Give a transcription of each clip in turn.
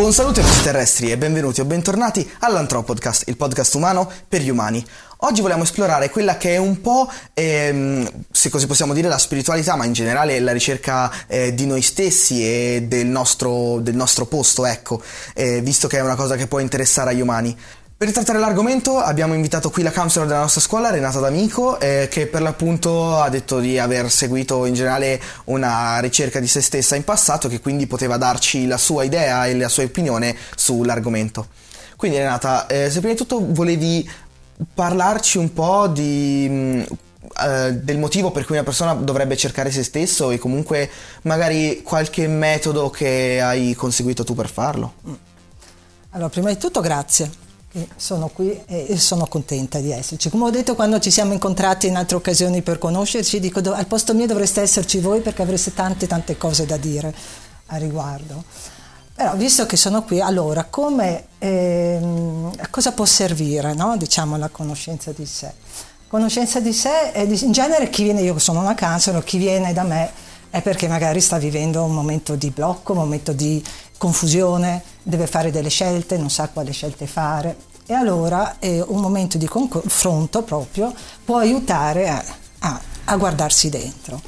Buon salute amici e benvenuti o bentornati all'Antropodcast, il podcast umano per gli umani. Oggi vogliamo esplorare quella che è un po', ehm, se così possiamo dire, la spiritualità, ma in generale la ricerca eh, di noi stessi e del nostro, del nostro posto, ecco, eh, visto che è una cosa che può interessare agli umani. Per trattare l'argomento abbiamo invitato qui la counselor della nostra scuola, Renata D'Amico, eh, che per l'appunto ha detto di aver seguito in generale una ricerca di se stessa in passato, che quindi poteva darci la sua idea e la sua opinione sull'argomento. Quindi Renata, eh, se prima di tutto volevi parlarci un po' di, mh, eh, del motivo per cui una persona dovrebbe cercare se stesso e comunque magari qualche metodo che hai conseguito tu per farlo. Allora, prima di tutto grazie sono qui e sono contenta di esserci. Come ho detto quando ci siamo incontrati in altre occasioni per conoscerci, dico al posto mio dovreste esserci voi perché avreste tante tante cose da dire a riguardo. Però visto che sono qui, allora come, ehm, cosa può servire no? diciamo, la conoscenza di sé? Conoscenza di sé, è in genere chi viene, io sono una counselor, chi viene da me è perché magari sta vivendo un momento di blocco, un momento di confusione, deve fare delle scelte, non sa quale scelte fare. E allora eh, un momento di confronto proprio può aiutare a, a, a guardarsi dentro.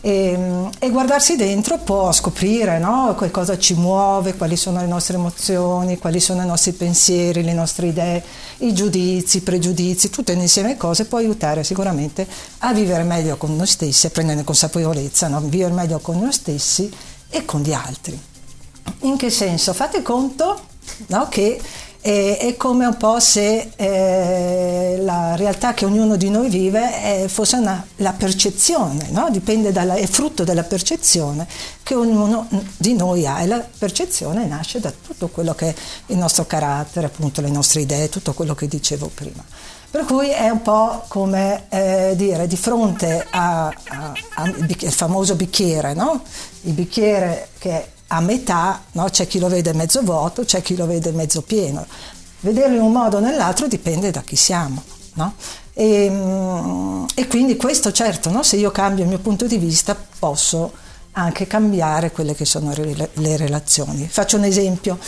E, e, guardarsi dentro può scoprire no, cosa ci muove, quali sono le nostre emozioni, quali sono i nostri pensieri, le nostre idee, i giudizi, i pregiudizi, tutto insieme cose può aiutare sicuramente a vivere meglio con noi stessi, a prendere consapevolezza, no? vivere meglio con noi stessi e con gli altri. In che senso? Fate conto no, che è, è, come un po' se eh, la realtà che ognuno di noi vive è, fosse una, la percezione, no? Dalla, è frutto della percezione che ognuno di noi ha e la percezione nasce da tutto quello che è il nostro carattere, appunto le nostre idee, tutto quello che dicevo prima. Per cui è un po' come eh, dire di fronte al famoso bicchiere, no? il bicchiere che a metà, no? c'è chi lo vede mezzo vuoto, c'è chi lo vede mezzo pieno. Vederlo in un modo o nell'altro dipende da chi siamo. No? E, mm, e, quindi questo certo, no? se io cambio il mio punto di vista posso anche cambiare quelle che sono le relazioni. Faccio un esempio,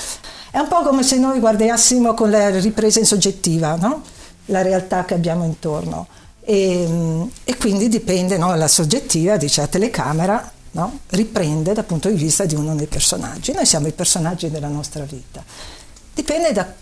è un po' come se noi guardassimo con la ripresa in soggettiva no? la realtà che abbiamo intorno e, mm, e quindi dipende, la soggettiva dice la telecamera no? riprende dal punto di vista di uno dei personaggi. Noi siamo i personaggi della nostra vita. Dipende da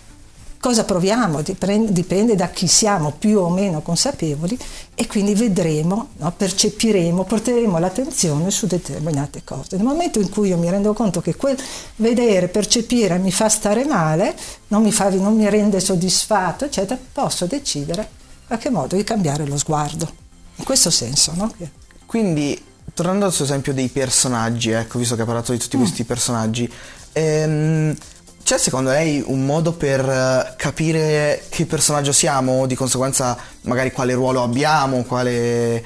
cosa proviamo, dipende da chi siamo più o meno consapevoli e quindi vedremo, no? percepiremo, porteremo l'attenzione su determinate cose. Nel momento in cui io mi rendo conto che quel vedere, percepire mi fa stare male, non mi, fa, non mi rende soddisfatto, eccetera, posso decidere in qualche modo di cambiare lo sguardo. In questo senso, no? Quindi tornando al suo esempio dei personaggi, ecco, visto che ha parlato di tutti mm. questi personaggi, ehm, c'è secondo lei un modo per eh, capire che personaggio siamo, di conseguenza magari quale ruolo abbiamo, quale,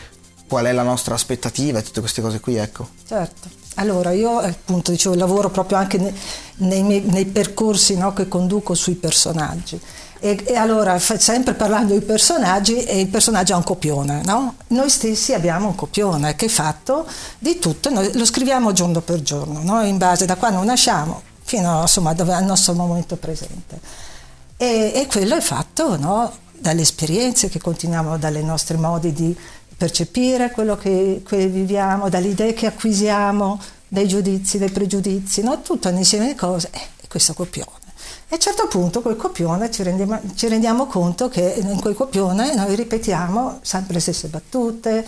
qual è la nostra aspettativa e tutte queste cose qui, ecco? Certo. Allora, io appunto dicevo, lavoro proprio anche nei, nei, nei percorsi no, che conduco sui personaggi. E, e, allora, sempre parlando di personaggi, il personaggio ha un copione, no? Noi stessi abbiamo un copione che è fatto di tutto, noi lo scriviamo giorno per giorno, no? in base da quando nasciamo fino insomma, dove, al nostro momento presente. E, e quello è fatto no? dalle esperienze che continuiamo, dai nostri modi di percepire quello che, che, viviamo, dalle idee che acquisiamo, dai giudizi, dai pregiudizi, no? tutto un insieme di cose, eh, questo copione. E a un certo punto quel copione ci rendiamo, ci rendiamo conto che in quel copione noi ripetiamo sempre le stesse battute,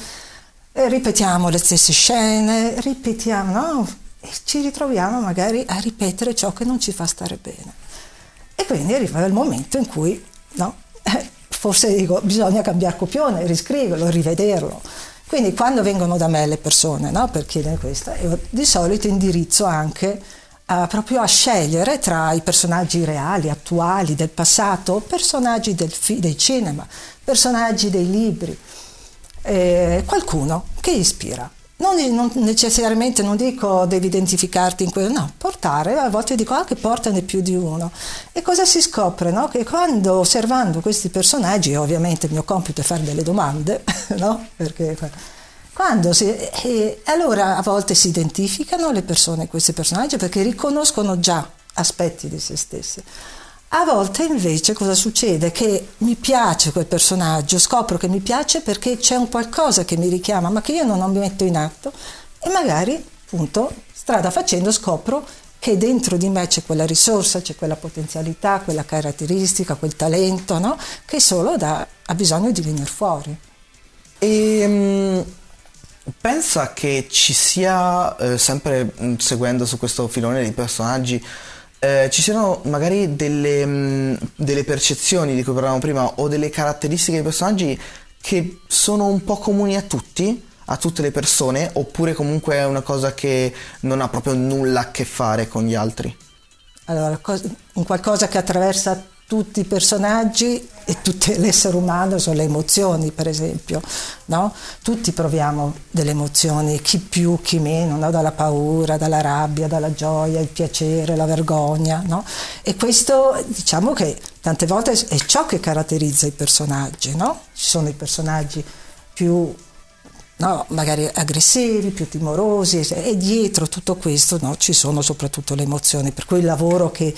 eh, ripetiamo le stesse scene, ripetiamo, no? E ci ritroviamo magari a ripetere ciò che non ci fa stare bene. E quindi arriva il momento in cui, no? Forse dico, bisogna cambiare copione, riscriverlo, rivederlo. Quindi quando vengono da me le persone no? per chiedere questo, io di solito indirizzo anche Uh, proprio a scegliere tra i personaggi reali, attuali, del passato, personaggi del, fi- del cinema, personaggi dei libri, eh, qualcuno che ispira. Non, non, necessariamente non dico devi identificarti in quello, no, portare, a volte dico anche portane più di uno. E cosa si scopre? No? Che quando osservando questi personaggi, ovviamente il mio compito è fare delle domande, no? Perché quando si, e allora a volte si identificano le persone, questi personaggi, perché riconoscono già aspetti di se stesse. A volte invece cosa succede? Che mi piace quel personaggio, scopro che mi piace perché c'è un qualcosa che mi richiama, ma che io non mi metto in atto e magari, appunto, strada facendo scopro che dentro di me c'è quella risorsa, c'è quella potenzialità, quella caratteristica, quel talento, no? che solo da, ha bisogno di venire fuori. E um, pensa che ci sia, eh, sempre mm, seguendo su questo filone dei personaggi, eh, ci siano magari delle, mh, mm, delle, percezioni di cui parlavamo prima o delle caratteristiche dei personaggi che sono un po' comuni a tutti, a tutte le persone, oppure comunque è una cosa che non ha proprio nulla a che fare con gli altri? Allora, un qualcosa che attraversa tutti i personaggi e tutto l'essere umano sono le emozioni, per esempio. No? Tutti proviamo delle emozioni, chi più, chi meno, no? dalla paura, dalla rabbia, dalla gioia, il piacere, la vergogna. No? E questo diciamo che tante volte è ciò che caratterizza i personaggi. Ci sono i personaggi più No, magari aggressivi, più timorosi e dietro tutto questo no, ci sono soprattutto le emozioni, per cui il lavoro che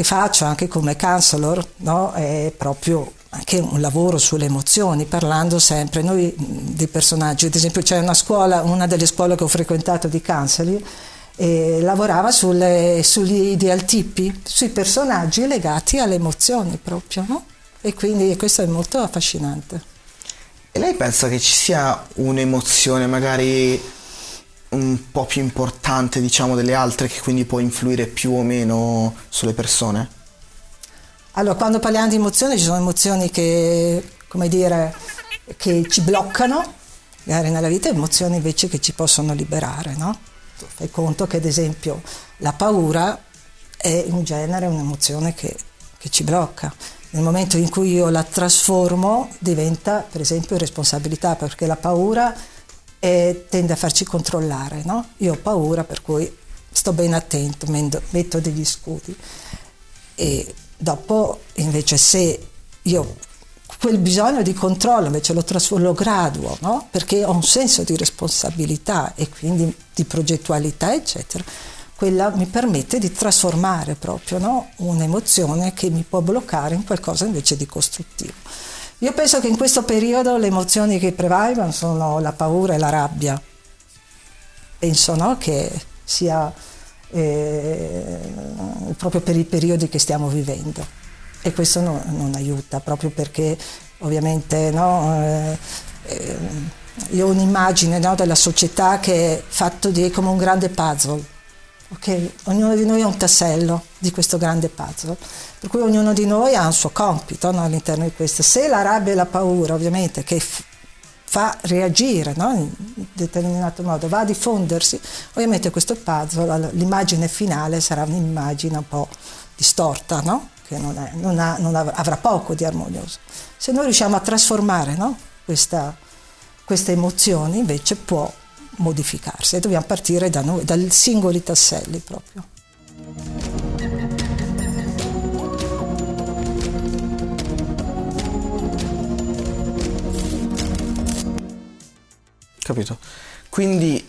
che faccio anche come counselor no? è proprio anche un lavoro sulle emozioni, parlando sempre noi dei personaggi. Ad esempio c'è una scuola, una delle scuole che ho frequentato di counseling, lavorava sulle, sugli idealtipi, sui personaggi legati alle emozioni proprio, no? E quindi questo è molto affascinante. E lei pensa che ci sia un'emozione magari un po' più importante diciamo delle altre che quindi può influire più o meno sulle persone? Allora, quando parliamo di emozioni ci sono emozioni che, come dire, che ci bloccano, magari nella vita, emozioni invece che ci possono liberare, no? Tu fai conto che ad esempio la paura è in genere un'emozione che, che ci blocca. Nel momento in cui io la trasformo diventa per esempio responsabilità, perché la paura e tende a farci controllare. No? Io ho paura, per cui sto ben attento, metto degli scudi. E dopo, invece, se io quel bisogno di controllo invece lo trasformo, lo graduo, no? perché ho un senso di responsabilità e quindi di progettualità, eccetera, quella mi permette di trasformare proprio no? un'emozione che mi può bloccare in qualcosa invece di costruttivo. Io penso che in questo periodo le emozioni che prevalgono sono la paura e la rabbia. Penso no, che sia eh, proprio per i periodi che stiamo vivendo. E questo no, non aiuta, proprio perché ovviamente no, eh, eh, io ho un'immagine della società che è fatto di come un grande puzzle Okay? Ognuno di noi è un tassello di questo grande puzzle, per cui ognuno di noi ha un suo compito no? all'interno di questo. Se la rabbia e la paura, ovviamente, che f- fa reagire no? in determinato modo, va a diffondersi, ovviamente questo puzzle, l'immagine finale sarà un'immagine un po' distorta, no? che non, è, non, ha, non, avrà poco di armonioso. Se noi riusciamo a trasformare questa, queste emozioni, invece può modificarsi e dobbiamo partire da noi, dai singoli tasselli proprio. Capito. Quindi,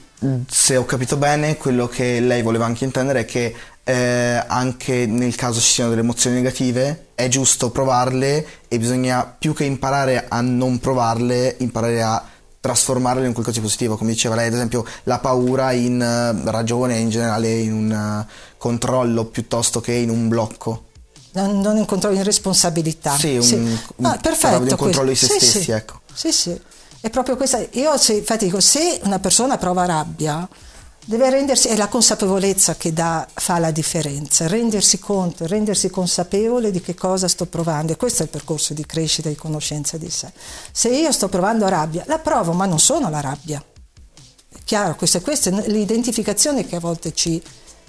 se ho capito bene, quello che lei voleva anche intendere è che eh, anche nel caso ci siano delle emozioni negative, è giusto provarle e bisogna più che imparare a non provarle, imparare a trasformarlo in qualcosa di positivo, come diceva lei, ad esempio la paura in uh, ragione, in generale in un uh, controllo piuttosto che in un blocco. Non, non in controllo, in responsabilità. Sì, un, sì. Un, ah, perfetto, un controllo di se sì, stessi, sì. ecco. Sì, sì. È proprio questa. Io se, infatti dico, se una persona prova rabbia, deve rendersi, è la consapevolezza che dà, fa la differenza, rendersi conto, rendersi consapevole di che cosa sto provando e questo è il percorso di crescita e di conoscenza di sé. Se io sto provando rabbia, la provo, ma non sono la rabbia. È chiaro, questa, questa è l'identificazione che a volte ci,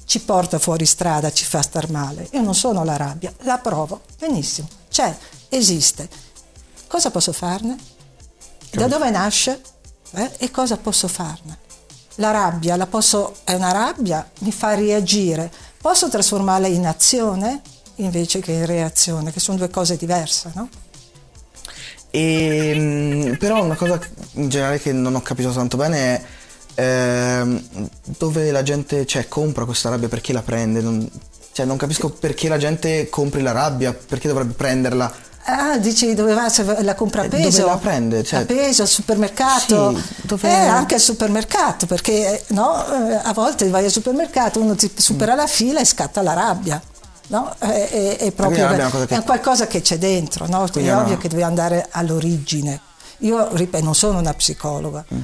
ci porta fuori strada, ci fa star male. Io non sono la rabbia, la provo, benissimo, c'è, esiste. Cosa posso farne? Da dove nasce? Eh? E cosa posso farne? La rabbia, la posso, è una rabbia, mi fa reagire. Posso trasformarla in azione invece che in reazione, che sono due cose diverse, no? E, ehm, però una cosa in generale che non ho capito tanto bene è eh, dove la gente cioè, compra questa rabbia, perché la prende? Non, Cioè, non capisco perché la gente compri la rabbia, perché dovrebbe prenderla. Ah, dici dove va? La compra a peso? Dove la prende? Cioè, a peso, al supermercato? Sì, dove... Eh, anche al supermercato, perché no, a volte vai al supermercato, uno ti supera mm. la fila e scatta la rabbia. No? È, è, proprio è, che... è qualcosa che c'è dentro, no? Quindi è ovvio no. che devi andare all'origine. Io, ripeto, non sono una psicologa. Mm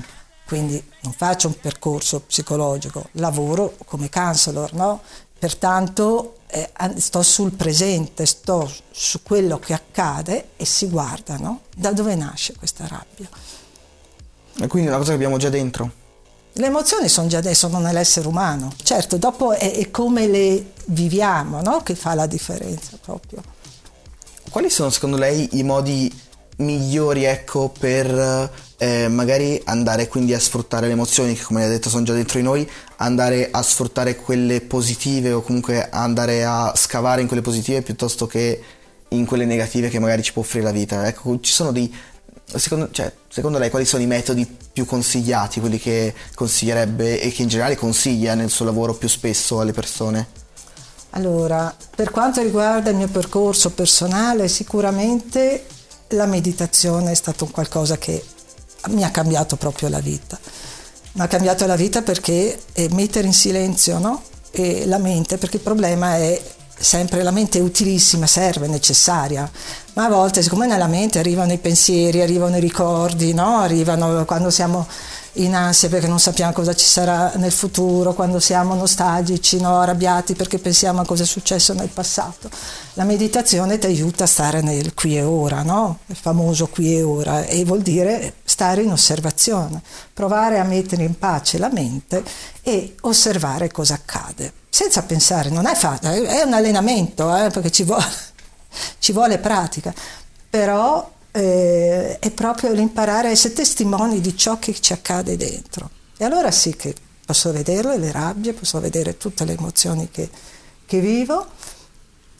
quindi non faccio un percorso psicologico, lavoro come counselor, no? pertanto eh, sto sul presente, sto su quello che accade e si guarda no? da dove nasce questa rabbia. E quindi è una cosa che abbiamo già dentro? Le emozioni sono già dentro, sono nell'essere umano, certo, dopo è, è come le viviamo no? che fa la differenza proprio. Quali sono secondo lei i modi migliori ecco, per eh, magari andare quindi a sfruttare le emozioni che come hai detto sono già dentro di noi, andare a sfruttare quelle positive o comunque andare a scavare in quelle positive piuttosto che in quelle negative che magari ci può offrire la vita. Ecco, ci sono dei... Secondo, cioè, secondo lei quali sono i metodi più consigliati, quelli che consiglierebbe e che in generale consiglia nel suo lavoro più spesso alle persone? Allora, per quanto riguarda il mio percorso personale, sicuramente la meditazione è stato qualcosa che mi ha cambiato proprio la vita. Mi ha cambiato la vita perché mettere in silenzio no? la mente, perché il problema è sempre la mente è utilissima, serve, necessaria, ma a volte siccome nella mente arrivano i pensieri, arrivano i ricordi, no? arrivano quando siamo in ansia perché non sappiamo cosa ci sarà nel futuro, quando siamo nostalgici, no? arrabbiati perché pensiamo a cosa è successo nel passato. La meditazione ti aiuta a stare nel qui e ora, no? il famoso qui e ora, e vuol dire stare in osservazione, provare a mettere in pace la mente e osservare cosa accade, senza pensare, non è facile, è un allenamento eh, perché ci vuole, ci vuole pratica, però eh, è proprio l'imparare a essere testimoni di ciò che ci accade dentro. E allora sì che posso vederle, le rabbie, posso vedere tutte le emozioni che, che vivo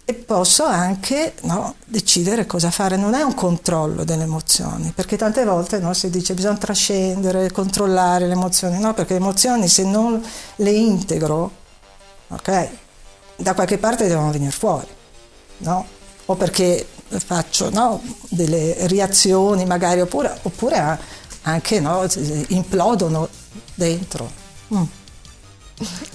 e posso anche no, decidere cosa fare. Non è un controllo delle emozioni, perché tante volte no, si dice bisogna trascendere, controllare le emozioni, no, perché le emozioni se non le integro, ok, da qualche parte devono venire fuori, no? O perché faccio no, delle reazioni magari oppure, oppure anche no, implodono dentro. Mm.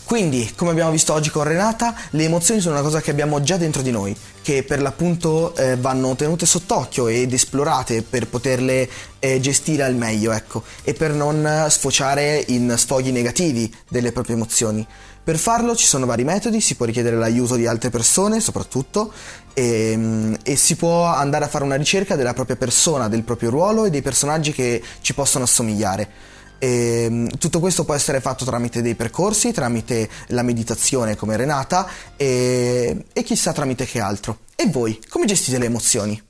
Quindi, come abbiamo visto oggi con Renata, le emozioni sono una cosa che abbiamo già dentro di noi, che per l'appunto eh, vanno tenute sott'occhio ed esplorate per poterle eh, gestire al meglio, ecco, e per non sfociare in sfoghi negativi delle proprie emozioni. Per farlo ci sono vari metodi, si può richiedere l'aiuto di altre persone soprattutto e, ehm, e si può andare a fare una ricerca della propria persona, del proprio ruolo e dei personaggi che ci possono assomigliare. E tutto questo può essere fatto tramite dei percorsi, tramite la meditazione come Renata e, e chissà tramite che altro. E voi, come gestite le emozioni?